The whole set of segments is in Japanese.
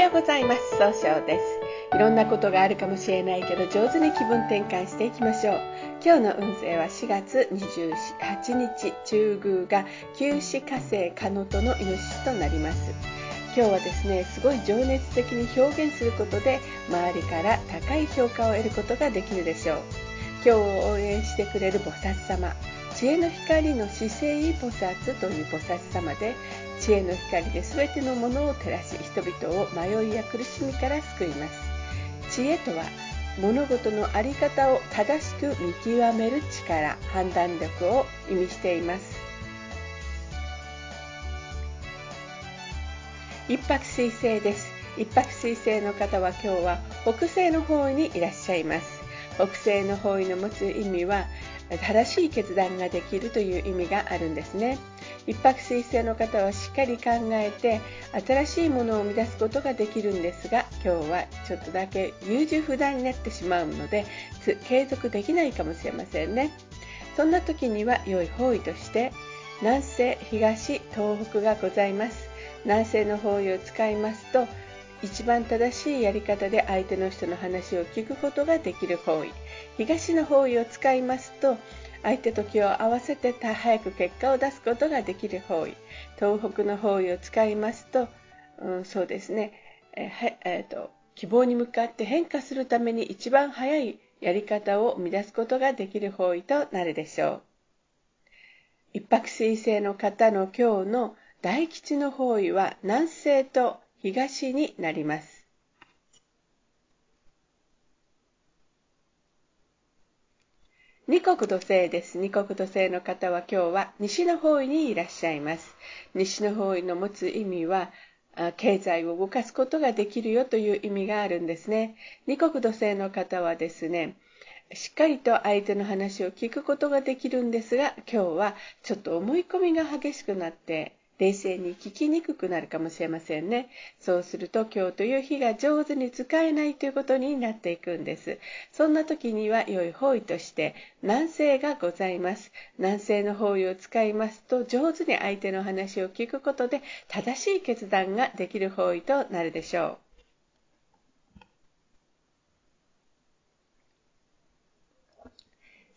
ようございます。総称です。いろんなことがあるかもしれないけど上手に気分転換していきましょう。今日の運勢は4月28日中宮が旧死火星カノトのイノシシとなります。今日はですねすごい情熱的に表現することで周りから高い評価を得ることができるでしょう。今日を応援してくれる菩薩様知恵の光の姿勢菩薩という菩薩様で知恵の光で全てのものを照らし人々を迷いや苦しみから救います。知恵とは物事の在り方を正しく見極める力判断力を意味しています。一泊水星です。一泊水星の方は今日は北西の方位にいらっしゃいます。北西の方位の持つ意味は正しい決断ができるという意味があるんですね。一泊水星の方はしっかり考えて新しいものを生み出すことができるんですが今日はちょっとだけ優柔不断になってしまうので継続できないかもしれませんね。そんな時には良い方位として南西東東北がございます。南西の方位を使いますと一番正しいやり方で相手の人の話を聞くことができる方位。東の方位を使いますと相手と気を合わせて早く結果を出すことができる方位。東北の方位を使いますと、うん、そうですね、えはえーと、希望に向かって変化するために一番早いやり方を生み出すことができる方位となるでしょう。一泊水星の方の今日の大吉の方位は南西と東になります。二国土星です。二国土星の方は今日は西の方位にいらっしゃいます。西の方位の持つ意味は、経済を動かすことができるよという意味があるんですね。二国土星の方はですね、しっかりと相手の話を聞くことができるんですが、今日はちょっと思い込みが激しくなって冷静に聞きにくくなるかもしれませんね。そうすると今日という日が上手に使えないということになっていくんです。そんな時には良い方位として南西がございます。南西の方位を使いますと上手に相手の話を聞くことで正しい決断ができる方位となるでしょう。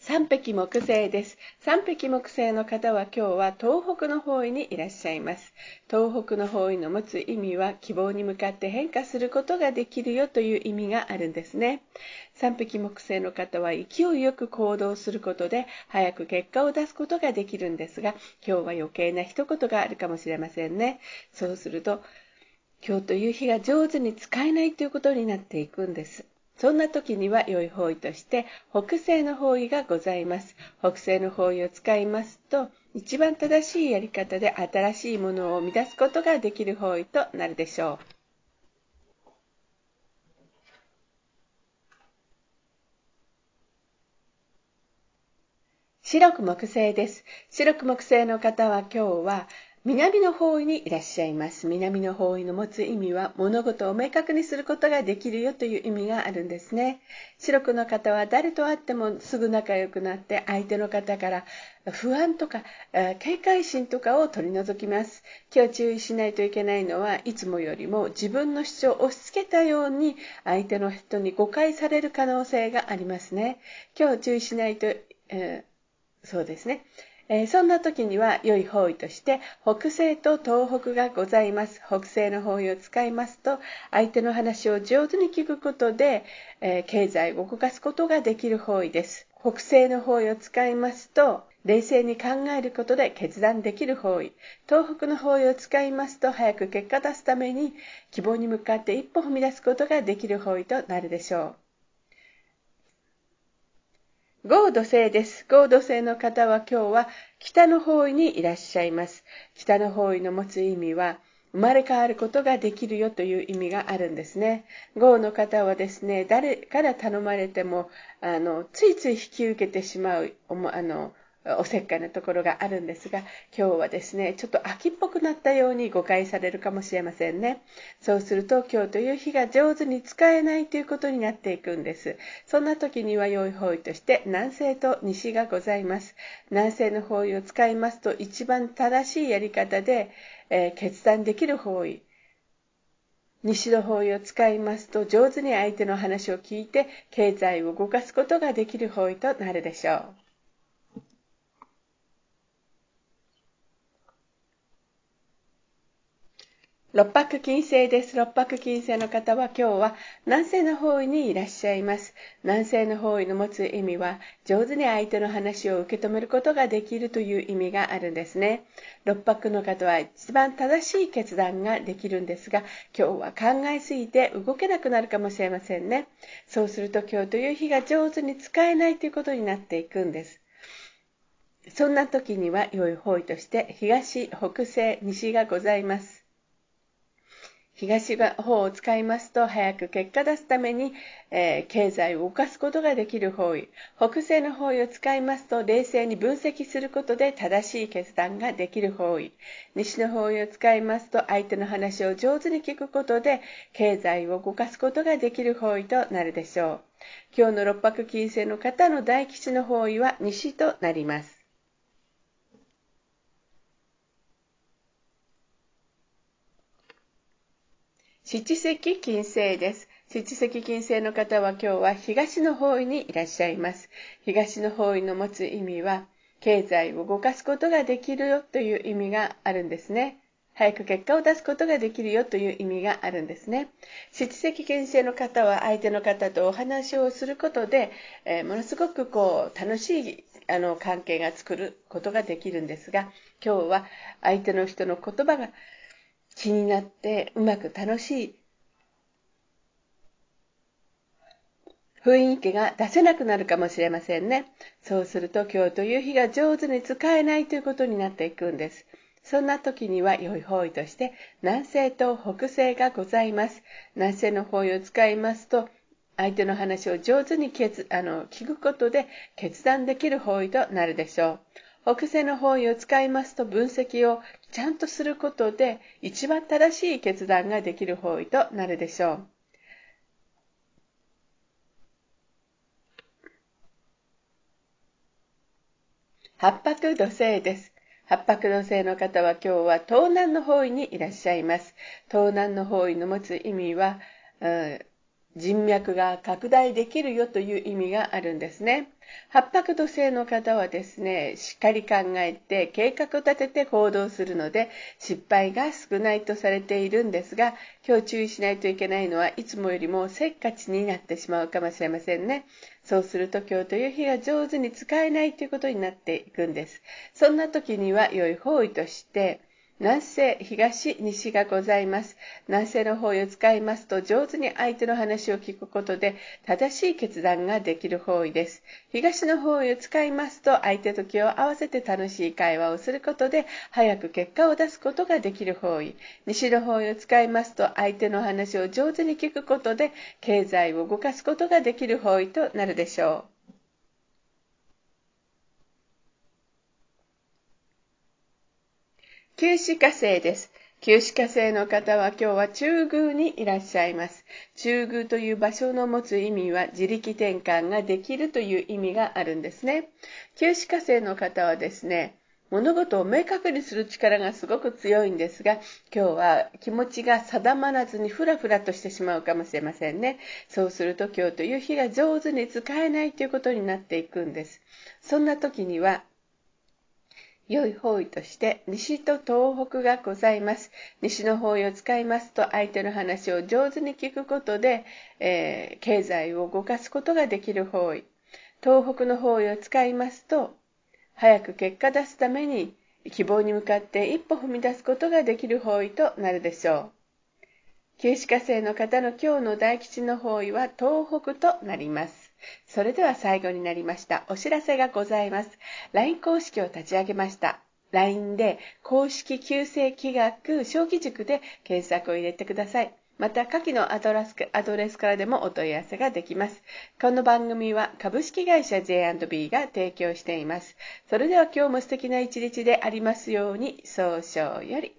三匹木星です。三匹木星の方は今日は東北の方位にいらっしゃいます。東北の方位の持つ意味は希望に向かって変化することができるよという意味があるんですね。三匹木星の方は勢いよく行動することで早く結果を出すことができるんですが、今日は余計な一言があるかもしれませんね。そうすると、今日という日が上手に使えないということになっていくんです。そんな時には良い方位として北西の方位がございます。北西の方位を使いますと一番正しいやり方で新しいものを生み出すことができる方位となるでしょう。白く木星です。白く木星の方は今日は南の方位にいらっしゃいます。南の方位の持つ意味は物事を明確にすることができるよという意味があるんですね。白くの方は誰と会ってもすぐ仲良くなって相手の方から不安とか警戒心とかを取り除きます。今日注意しないといけないのはいつもよりも自分の主張を押し付けたように相手の人に誤解される可能性がありますね。今日注意しないと、えー、そうですね。え、そんな時には良い方位として北西と東北がございます。北西の方位を使いますと相手の話を上手に聞くことで、え、経済を動かすことができる方位です。北西の方位を使いますと冷静に考えることで決断できる方位。東北の方位を使いますと早く結果出すために希望に向かって一歩踏み出すことができる方位となるでしょう。ゴード星です。ゴード星の方は今日は北の方位にいらっしゃいます。北の方位の持つ意味は、生まれ変わることができるよという意味があるんですね。ゴーの方はですね、誰から頼まれても、あの、ついつい引き受けてしまう、あの、おせっかいなところがあるんですが、今日はですね、ちょっと秋っぽくなったように誤解されるかもしれませんね。そうすると、今日という日が上手に使えないということになっていくんです。そんな時には良い方位として、南西と西がございます。南西の方位を使いますと、一番正しいやり方で、えー、決断できる方位。西の方位を使いますと上手に相手の話を聞いて経済を動かすことができる方位となるでしょう。六白金星です。六白金星の方は今日は南西の方位にいらっしゃいます。南西の方位の持つ意味は上手に相手の話を受け止めることができるという意味があるんですね。六白の方は一番正しい決断ができるんですが、今日は考えすぎて動けなくなるかもしれませんね。そうすると今日という日が上手に使えないということになっていくんです。そんな時には良い方位として東、北西、西がございます。東の方を使いますと早く結果出すために、えー、経済を動かすことができる方位北西の方位を使いますと冷静に分析することで正しい決断ができる方位西の方位を使いますと相手の話を上手に聞くことで経済を動かすことができる方位となるでしょう。今日の六白金星の方の大吉の方位は西となります。七石金星です。七石金星の方は今日は東の方位にいらっしゃいます。東の方位の持つ意味は、経済を動かすことができるよという意味があるんですね。早く結果を出すことができるよという意味があるんですね。七石金星の方は相手の方とお話をすることで、えー、ものすごくこう楽しいあの関係が作ることができるんですが、今日は相手の人の言葉が気になってうまく楽しい雰囲気が出せなくなるかもしれませんね。そうすると今日という日が上手に使えないということになっていくんです。そんな時には良い方位として南西と北西がございます。南西の方位を使いますと相手の話を上手にあの聞くことで決断できる方位となるでしょう。北西の方位を使いますと分析をちゃんとすることで一番正しい決断ができる方位となるでしょう。八白土星です。八白土星の方は今日は東南の方位にいらっしゃいます。東南の方位の持つ意味は、うん人脈が拡大できるよという意味があるんですね。八白土星の方はですね、しっかり考えて計画を立てて行動するので失敗が少ないとされているんですが、今日注意しないといけないのはいつもよりもせっかちになってしまうかもしれませんね。そうすると今日という日が上手に使えないということになっていくんです。そんな時には良い方位として、南西、東、西がございます。南西の方位を使いますと上手に相手の話を聞くことで正しい決断ができる方位です。東の方位を使いますと相手と気を合わせて楽しい会話をすることで早く結果を出すことができる方位。西の方位を使いますと相手の話を上手に聞くことで経済を動かすことができる方位となるでしょう。九死火星です。九死火星の方は今日は中宮にいらっしゃいます。中宮という場所の持つ意味は自力転換ができるという意味があるんですね。九死火星の方はですね、物事を明確にする力がすごく強いんですが、今日は気持ちが定まらずにふらふらとしてしまうかもしれませんね。そうすると今日という日が上手に使えないということになっていくんです。そんな時には、良い方位として西と東北がございます。西の方位を使いますと相手の話を上手に聞くことで、えー、経済を動かすことができる方位。東北の方位を使いますと早く結果出すために希望に向かって一歩踏み出すことができる方位となるでしょう。旧歯科生の方の今日の大吉の方位は東北となります。それでは最後になりました。お知らせがございます。LINE 公式を立ち上げました。LINE で公式旧正規学小規塾で検索を入れてください。また、下記のアドレスアドレスからでもお問い合わせができます。この番組は株式会社 J&B が提供しています。それでは今日も素敵な一日でありますように、早々より。